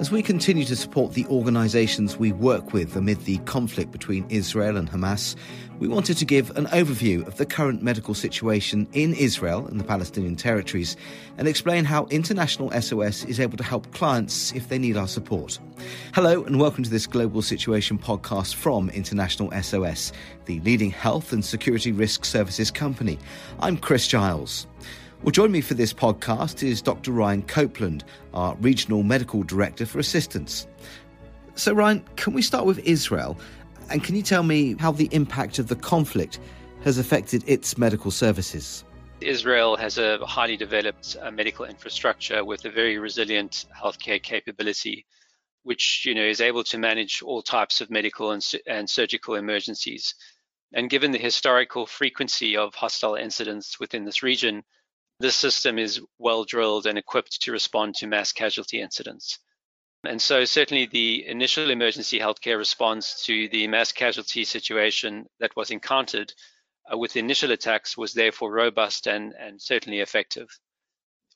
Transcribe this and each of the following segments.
As we continue to support the organisations we work with amid the conflict between Israel and Hamas, we wanted to give an overview of the current medical situation in Israel and the Palestinian territories and explain how International SOS is able to help clients if they need our support. Hello, and welcome to this Global Situation podcast from International SOS, the leading health and security risk services company. I'm Chris Giles. Well, join me for this podcast is Dr. Ryan Copeland, our Regional Medical Director for Assistance. So, Ryan, can we start with Israel? And can you tell me how the impact of the conflict has affected its medical services? Israel has a highly developed uh, medical infrastructure with a very resilient healthcare capability, which you know is able to manage all types of medical and, and surgical emergencies. And given the historical frequency of hostile incidents within this region, this system is well drilled and equipped to respond to mass casualty incidents. And so, certainly, the initial emergency healthcare response to the mass casualty situation that was encountered uh, with the initial attacks was therefore robust and, and certainly effective.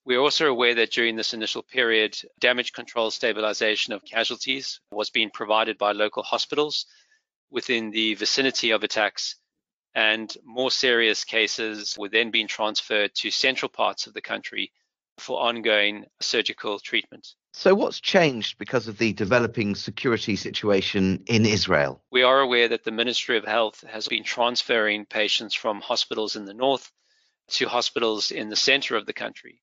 We're also aware that during this initial period, damage control stabilization of casualties was being provided by local hospitals within the vicinity of attacks and more serious cases were then being transferred to central parts of the country for ongoing surgical treatment. So, what's changed because of the developing security situation in Israel? We are aware that the Ministry of Health has been transferring patients from hospitals in the north to hospitals in the center of the country.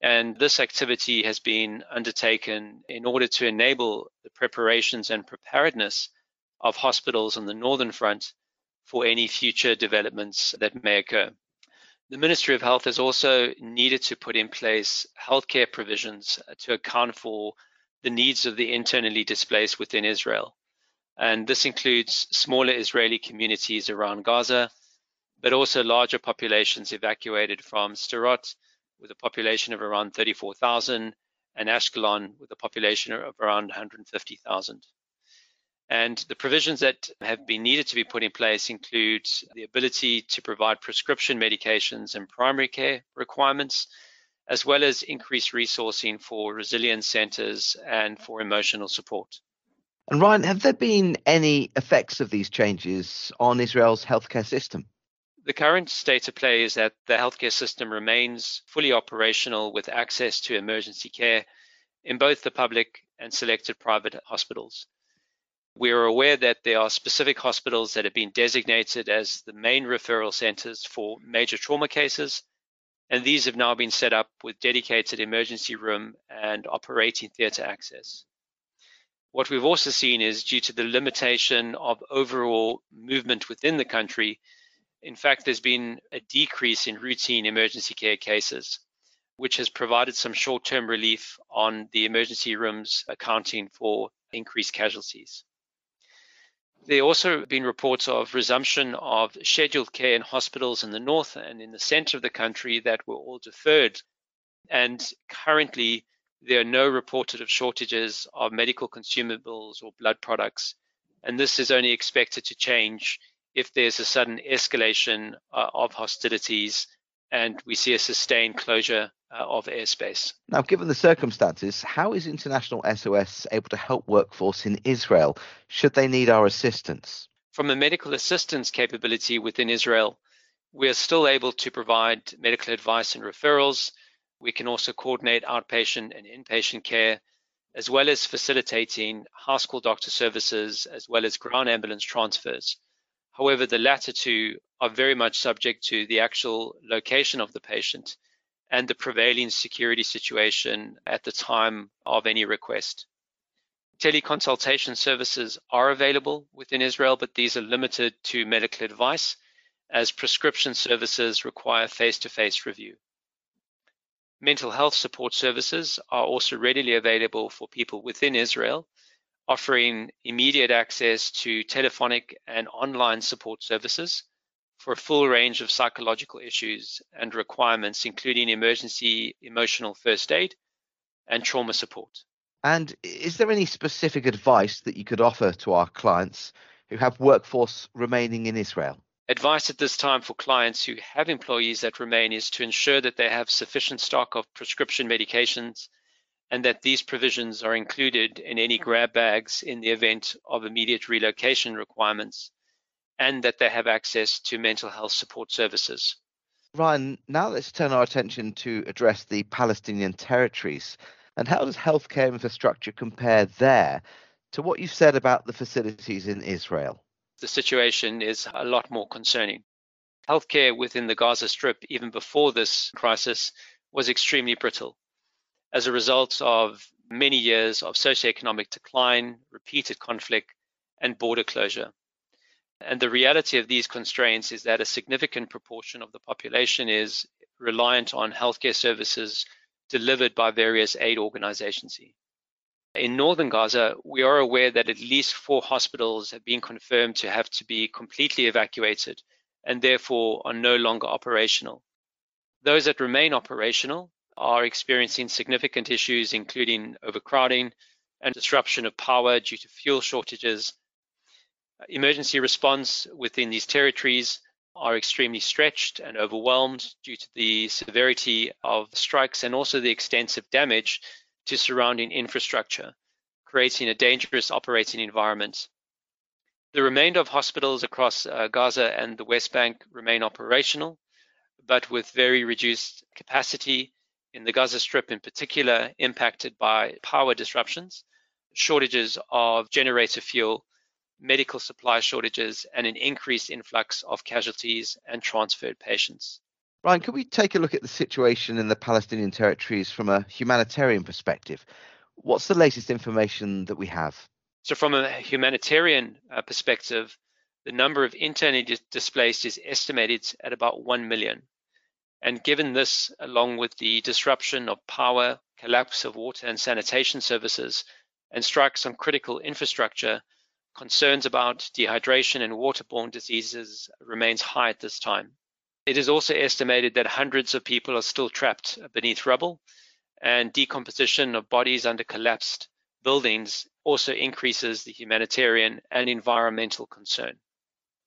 And this activity has been undertaken in order to enable the preparations and preparedness of hospitals on the northern front for any future developments that may occur. The Ministry of Health has also needed to put in place healthcare provisions to account for the needs of the internally displaced within Israel. And this includes smaller Israeli communities around Gaza, but also larger populations evacuated from Sderot with a population of around 34,000 and Ashkelon with a population of around 150,000. And the provisions that have been needed to be put in place include the ability to provide prescription medications and primary care requirements, as well as increased resourcing for resilience centers and for emotional support. And Ryan, have there been any effects of these changes on Israel's healthcare system? The current state of play is that the healthcare system remains fully operational with access to emergency care in both the public and selected private hospitals. We are aware that there are specific hospitals that have been designated as the main referral centers for major trauma cases, and these have now been set up with dedicated emergency room and operating theatre access. What we've also seen is due to the limitation of overall movement within the country, in fact, there's been a decrease in routine emergency care cases, which has provided some short term relief on the emergency rooms, accounting for increased casualties. There have also been reports of resumption of scheduled care in hospitals in the north and in the center of the country that were all deferred. And currently, there are no reported of shortages of medical consumables or blood products. And this is only expected to change if there's a sudden escalation uh, of hostilities and we see a sustained closure uh, of airspace. Now, given the circumstances, how is International SOS able to help workforce in Israel should they need our assistance? From a medical assistance capability within Israel, we are still able to provide medical advice and referrals. We can also coordinate outpatient and inpatient care, as well as facilitating call doctor services, as well as ground ambulance transfers. However, the latter two are very much subject to the actual location of the patient and the prevailing security situation at the time of any request. Teleconsultation services are available within Israel, but these are limited to medical advice as prescription services require face to face review. Mental health support services are also readily available for people within Israel offering immediate access to telephonic and online support services for a full range of psychological issues and requirements, including emergency emotional first aid and trauma support. And is there any specific advice that you could offer to our clients who have workforce remaining in Israel? Advice at this time for clients who have employees that remain is to ensure that they have sufficient stock of prescription medications and that these provisions are included in any grab bags in the event of immediate relocation requirements, and that they have access to mental health support services. Ryan, now let's turn our attention to address the Palestinian territories. And how does healthcare infrastructure compare there to what you've said about the facilities in Israel? The situation is a lot more concerning. Healthcare within the Gaza Strip, even before this crisis, was extremely brittle as a result of many years of socioeconomic decline, repeated conflict, and border closure. And the reality of these constraints is that a significant proportion of the population is reliant on healthcare services delivered by various aid organizations. In northern Gaza, we are aware that at least four hospitals have been confirmed to have to be completely evacuated and therefore are no longer operational. Those that remain operational are experiencing significant issues, including overcrowding and disruption of power due to fuel shortages Emergency response within these territories are extremely stretched and overwhelmed due to the severity of strikes and also the extensive damage to surrounding infrastructure, creating a dangerous operating environment. The remainder of hospitals across uh, Gaza and the West Bank remain operational, but with very reduced capacity in the Gaza Strip, in particular, impacted by power disruptions, shortages of generator fuel, medical supply shortages, and an increased influx of casualties and transferred patients. Brian, can we take a look at the situation in the Palestinian territories from a humanitarian perspective? What's the latest information that we have? So, from a humanitarian uh, perspective, the number of internally displaced is estimated at about 1 million. And given this, along with the disruption of power, collapse of water and sanitation services, and strikes on critical infrastructure, concerns about dehydration and waterborne diseases remains high at this time. It is also estimated that hundreds of people are still trapped beneath rubble, and decomposition of bodies under collapsed buildings also increases the humanitarian and environmental concern.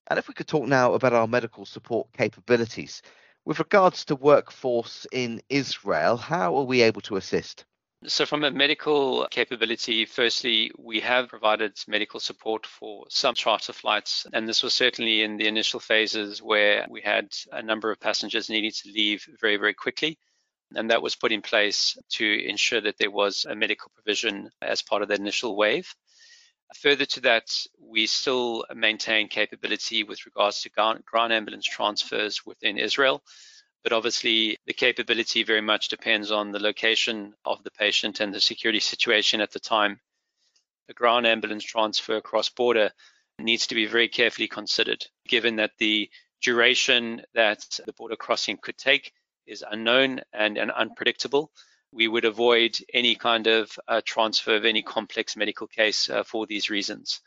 And if we could talk now about our medical support capabilities. With regards to workforce in Israel, how are we able to assist? So, from a medical capability, firstly, we have provided medical support for some charter flights, and this was certainly in the initial phases where we had a number of passengers needing to leave very, very quickly. And that was put in place to ensure that there was a medical provision as part of the initial wave. Further to that, we still maintain capability with regards to ground ambulance transfers within Israel. But obviously, the capability very much depends on the location of the patient and the security situation at the time. A ground ambulance transfer across border needs to be very carefully considered, given that the duration that the border crossing could take is unknown and, and unpredictable. We would avoid any kind of uh, transfer of any complex medical case uh, for these reasons.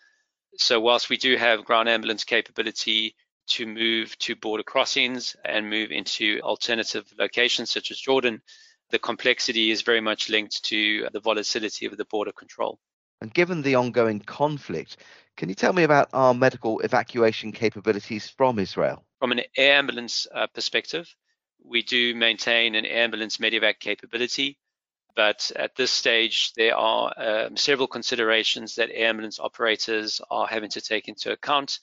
So, whilst we do have ground ambulance capability to move to border crossings and move into alternative locations such as Jordan, the complexity is very much linked to the volatility of the border control. And given the ongoing conflict, can you tell me about our medical evacuation capabilities from Israel? From an air ambulance uh, perspective, we do maintain an air ambulance medevac capability, but at this stage, there are um, several considerations that air ambulance operators are having to take into account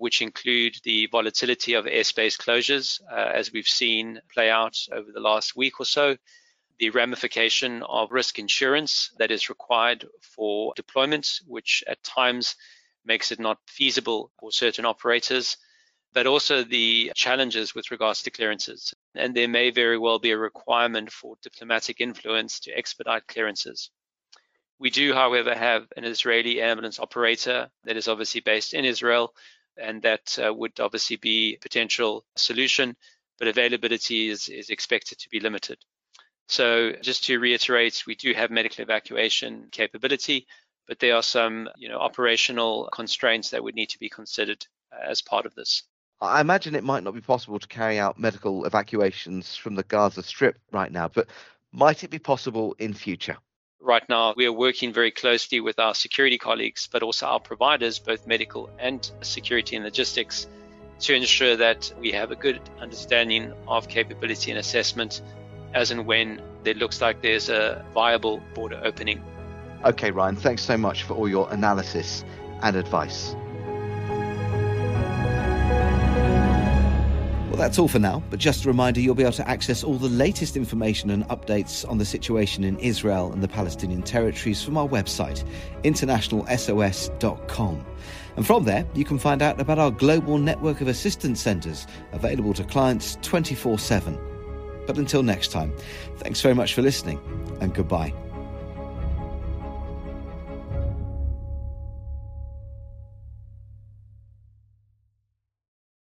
which include the volatility of airspace closures, uh, as we've seen play out over the last week or so, the ramification of risk insurance that is required for deployment, which at times makes it not feasible for certain operators, but also the challenges with regards to clearances. And there may very well be a requirement for diplomatic influence to expedite clearances. We do, however, have an Israeli ambulance operator that is obviously based in Israel and that uh, would obviously be a potential solution, but availability is, is expected to be limited. So just to reiterate, we do have medical evacuation capability, but there are some you know, operational constraints that would need to be considered uh, as part of this. I imagine it might not be possible to carry out medical evacuations from the Gaza Strip right now, but might it be possible in future? Right now, we are working very closely with our security colleagues, but also our providers, both medical and security and logistics, to ensure that we have a good understanding of capability and assessment as and when it looks like there's a viable border opening. Okay, Ryan, thanks so much for all your analysis and advice. That's all for now, but just a reminder you'll be able to access all the latest information and updates on the situation in Israel and the Palestinian territories from our website, internationalsos.com. And from there, you can find out about our global network of assistance centres available to clients 24 7. But until next time, thanks very much for listening and goodbye.